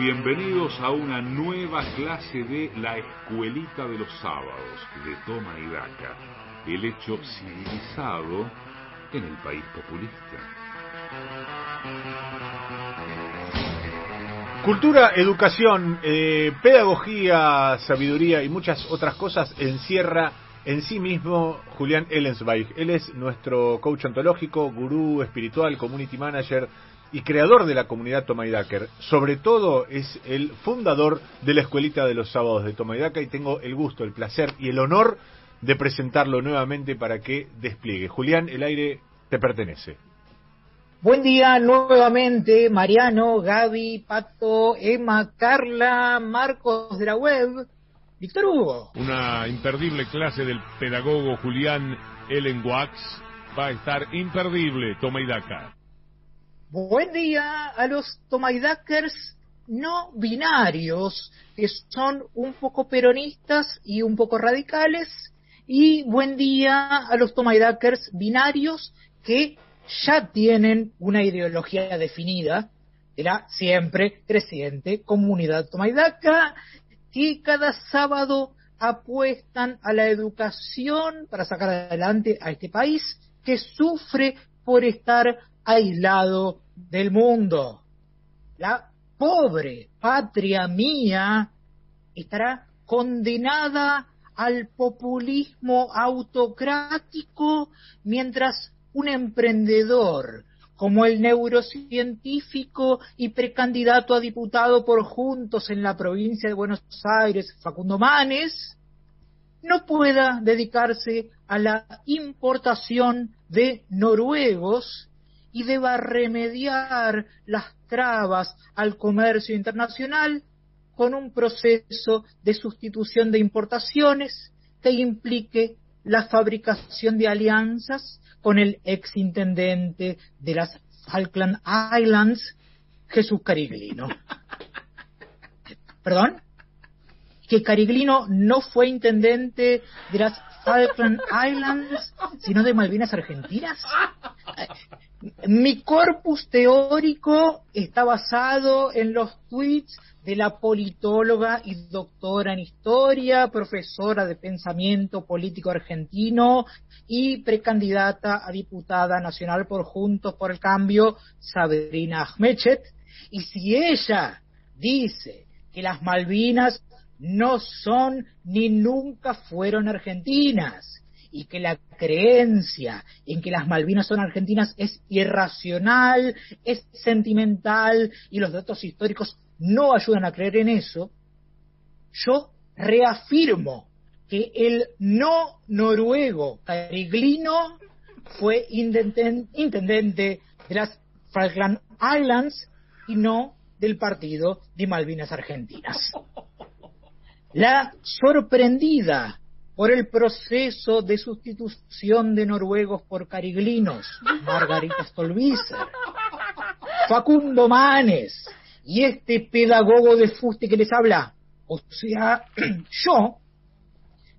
Bienvenidos a una nueva clase de La Escuelita de los Sábados de Toma y Daca, el hecho civilizado en el país populista. Cultura, educación, eh, pedagogía, sabiduría y muchas otras cosas encierra en sí mismo Julián Ellensweig. Él es nuestro coach ontológico, gurú espiritual, community manager, y creador de la comunidad Tomaidaker. Sobre todo es el fundador de la escuelita de los sábados de Tomaidaka y tengo el gusto, el placer y el honor de presentarlo nuevamente para que despliegue. Julián, el aire te pertenece. Buen día nuevamente, Mariano, Gaby, Pato, Emma, Carla, Marcos de la web, Víctor Hugo. Una imperdible clase del pedagogo Julián Ellen Wax va a estar imperdible, Tomaidaca. Buen día a los Tomaidakers no binarios, que son un poco peronistas y un poco radicales. Y buen día a los Tomaidakers binarios que ya tienen una ideología definida de la siempre creciente comunidad Tomaidaka, que cada sábado apuestan a la educación para sacar adelante a este país que sufre por estar aislado del mundo. La pobre patria mía estará condenada al populismo autocrático mientras un emprendedor como el neurocientífico y precandidato a diputado por Juntos en la provincia de Buenos Aires, Facundo Manes, no pueda dedicarse a la importación de noruegos y deba remediar las trabas al comercio internacional con un proceso de sustitución de importaciones que implique la fabricación de alianzas con el exintendente de las Falkland Islands, Jesús Cariglino. ¿Perdón? Que Cariglino no fue intendente de las Falkland Islands, sino de Malvinas Argentinas. Mi corpus teórico está basado en los tweets de la politóloga y doctora en historia, profesora de pensamiento político argentino y precandidata a diputada nacional por Juntos por el Cambio, Sabrina Ahmechet. Y si ella dice que las Malvinas no son ni nunca fueron argentinas, y que la creencia en que las Malvinas son argentinas es irracional, es sentimental y los datos históricos no ayudan a creer en eso, yo reafirmo que el no noruego Cariglino fue intendente de las Falkland Islands y no del partido de Malvinas Argentinas. La sorprendida por el proceso de sustitución de noruegos por cariglinos, Margarita Stolbizer, Facundo Manes y este pedagogo de fuste que les habla, o sea, yo,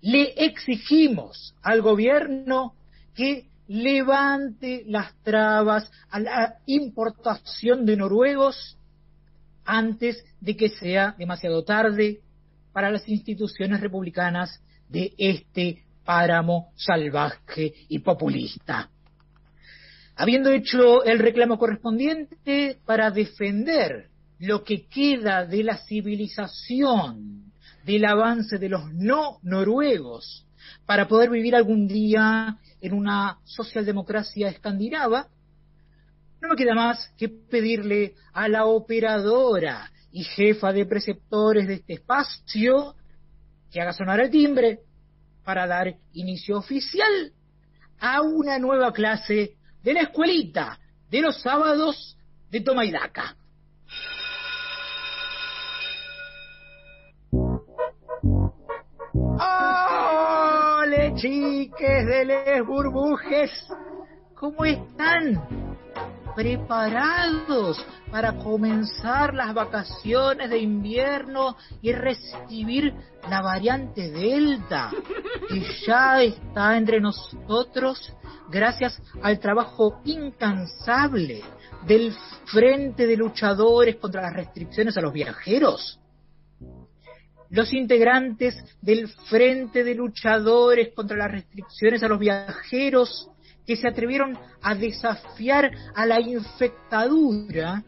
le exigimos al gobierno que levante las trabas a la importación de noruegos antes de que sea demasiado tarde para las instituciones republicanas de este páramo salvaje y populista. Habiendo hecho el reclamo correspondiente para defender lo que queda de la civilización, del avance de los no noruegos, para poder vivir algún día en una socialdemocracia escandinava, no me queda más que pedirle a la operadora y jefa de preceptores de este espacio que haga sonar el timbre para dar inicio oficial a una nueva clase de la escuelita de los sábados de Toma y Daca. ¡Hola, chiques de les burbujes! ¿Cómo están? Preparados para comenzar las vacaciones de invierno y recibir la variante Delta, que ya está entre nosotros gracias al trabajo incansable del Frente de Luchadores contra las Restricciones a los Viajeros. Los integrantes del Frente de Luchadores contra las Restricciones a los Viajeros que se atrevieron a desafiar a la infectadura,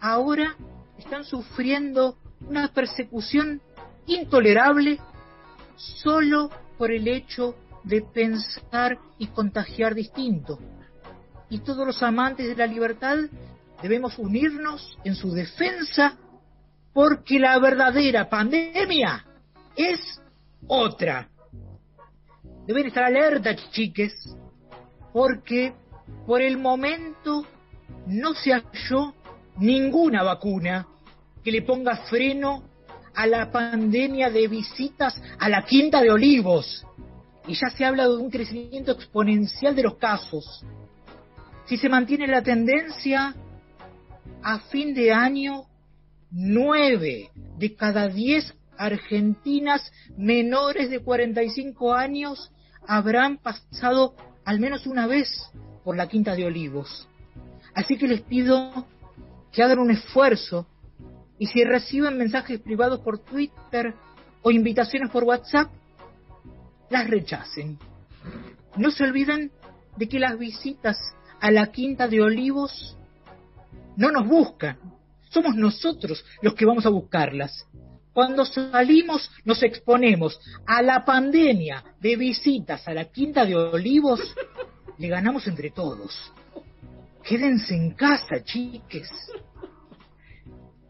ahora están sufriendo una persecución intolerable solo por el hecho de pensar y contagiar distinto. Y todos los amantes de la libertad debemos unirnos en su defensa porque la verdadera pandemia es otra. Deben estar alerta, chiques, porque por el momento no se halló ninguna vacuna que le ponga freno a la pandemia de visitas a la Quinta de Olivos. Y ya se habla de un crecimiento exponencial de los casos. Si se mantiene la tendencia, a fin de año, nueve de cada diez argentinas menores de 45 años habrán pasado al menos una vez por la Quinta de Olivos. Así que les pido que hagan un esfuerzo y si reciben mensajes privados por Twitter o invitaciones por WhatsApp, las rechacen. No se olviden de que las visitas a la Quinta de Olivos no nos buscan, somos nosotros los que vamos a buscarlas. Cuando salimos nos exponemos a la pandemia de visitas a la Quinta de Olivos, le ganamos entre todos. Quédense en casa, chiques.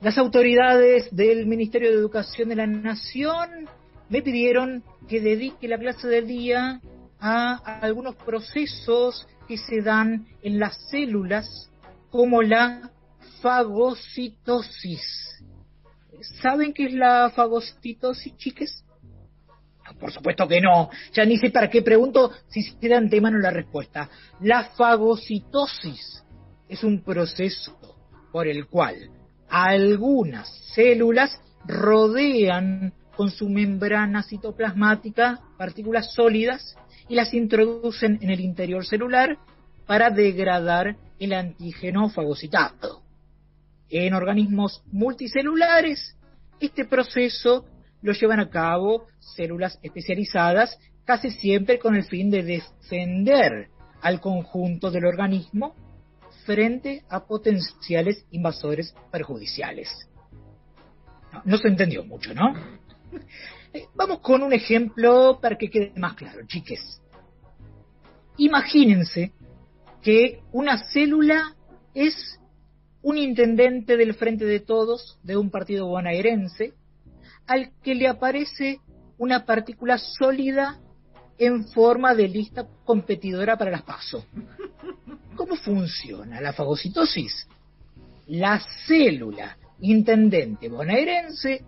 Las autoridades del Ministerio de Educación de la Nación me pidieron que dedique la clase del día a algunos procesos que se dan en las células, como la fagocitosis. ¿Saben qué es la fagocitosis, chiques? Por supuesto que no. Ya ni sé para qué pregunto si se da antemano la respuesta. La fagocitosis es un proceso por el cual algunas células rodean con su membrana citoplasmática partículas sólidas y las introducen en el interior celular para degradar el antígeno fagocitado. En organismos multicelulares, este proceso lo llevan a cabo células especializadas, casi siempre con el fin de defender al conjunto del organismo frente a potenciales invasores perjudiciales. No, se entendió mucho, ¿no? Eh, vamos con un ejemplo para que quede más claro, chiques. Imagínense que una célula es un intendente del Frente de Todos de un partido bonaerense al que le aparece una partícula sólida en forma de lista competidora para las PASO. ¿Cómo funciona la fagocitosis? La célula intendente bonaerense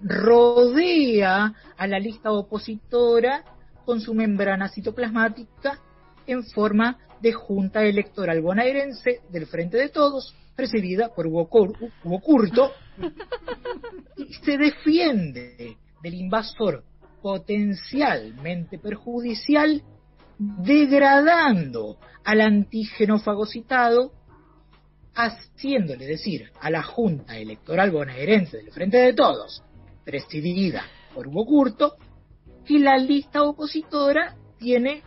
rodea a la lista opositora con su membrana citoplasmática en forma de junta electoral bonaerense del Frente de Todos precedida por Hugo, Curto, y se defiende del invasor potencialmente perjudicial degradando al antígeno fagocitado, haciéndole decir a la Junta Electoral Bonaerense del Frente de Todos, presidida por Hugo Curto, que la lista opositora tiene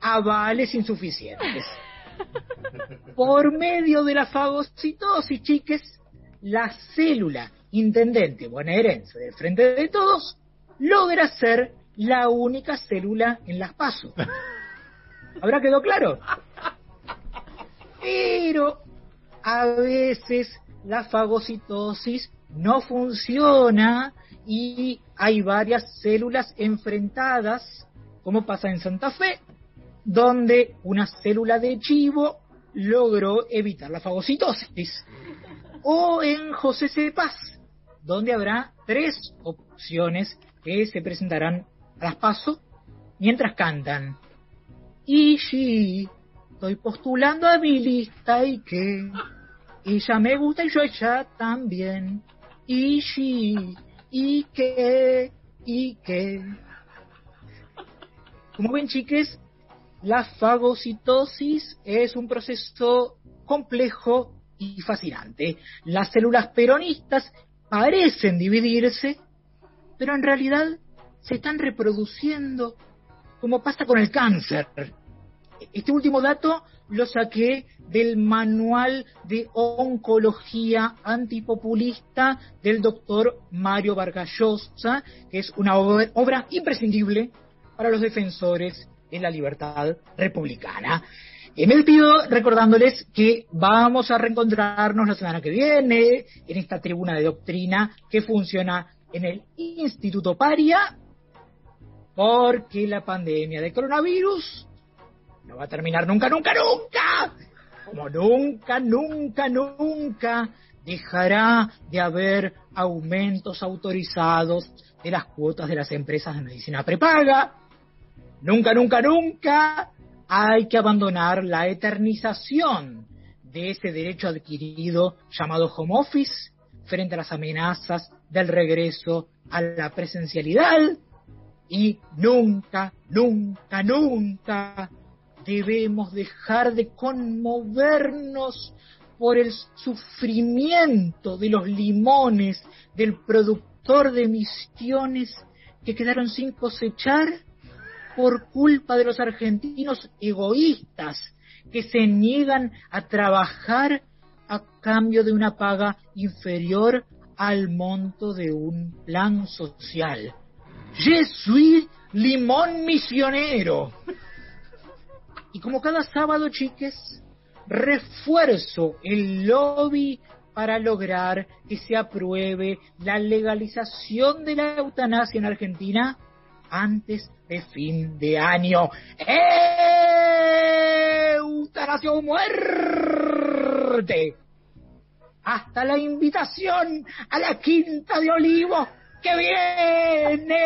avales insuficientes. Por medio de la fagocitosis, chiques, la célula intendente bonaerense del Frente de Todos logra ser la única célula en las pasos. ¿Habrá quedado claro? Pero a veces la fagocitosis no funciona y hay varias células enfrentadas, como pasa en Santa Fe, donde una célula de chivo logró evitar la fagocitosis. O en José C. Paz, donde habrá tres opciones que se presentarán a las paso mientras cantan. Y estoy postulando a mi lista y que ella me gusta y yo ella también. Y sí, y que, y que. Como ven, chiques, la fagocitosis es un proceso complejo y fascinante. Las células peronistas parecen dividirse, pero en realidad se están reproduciendo, como pasa con el cáncer. Este último dato lo saqué del manual de oncología antipopulista del doctor Mario Vargallosa, que es una obra imprescindible para los defensores de la libertad republicana. Y me despido recordándoles que vamos a reencontrarnos la semana que viene en esta tribuna de doctrina que funciona en el Instituto Paria, porque la pandemia de coronavirus no va a terminar nunca, nunca, nunca. Como nunca, nunca, nunca dejará de haber aumentos autorizados de las cuotas de las empresas de medicina prepaga. Nunca, nunca, nunca hay que abandonar la eternización de ese derecho adquirido llamado home office frente a las amenazas del regreso a la presencialidad. Y nunca, nunca, nunca debemos dejar de conmovernos por el sufrimiento de los limones del productor de misiones que quedaron sin cosechar por culpa de los argentinos egoístas que se niegan a trabajar a cambio de una paga inferior al monto de un plan social. Je suis limón misionero. Y como cada sábado, chiques, refuerzo el lobby para lograr que se apruebe la legalización de la eutanasia en Argentina antes de fin de año. ¡Eutanasia muerte! Hasta la invitación a la Quinta de Olivos que viene.